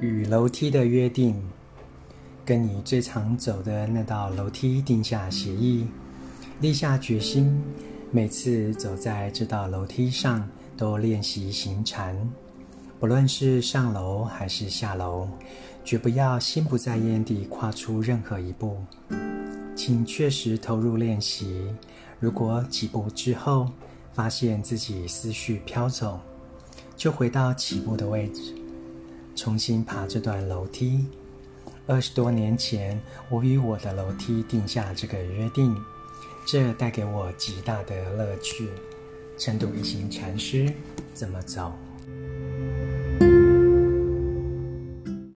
与楼梯的约定，跟你最常走的那道楼梯定下协议，立下决心，每次走在这道楼梯上都练习行禅，不论是上楼还是下楼，绝不要心不在焉地跨出任何一步。请确实投入练习。如果几步之后发现自己思绪飘走，就回到起步的位置，重新爬这段楼梯。二十多年前，我与我的楼梯定下这个约定，这带给我极大的乐趣。成都一行禅师怎么走？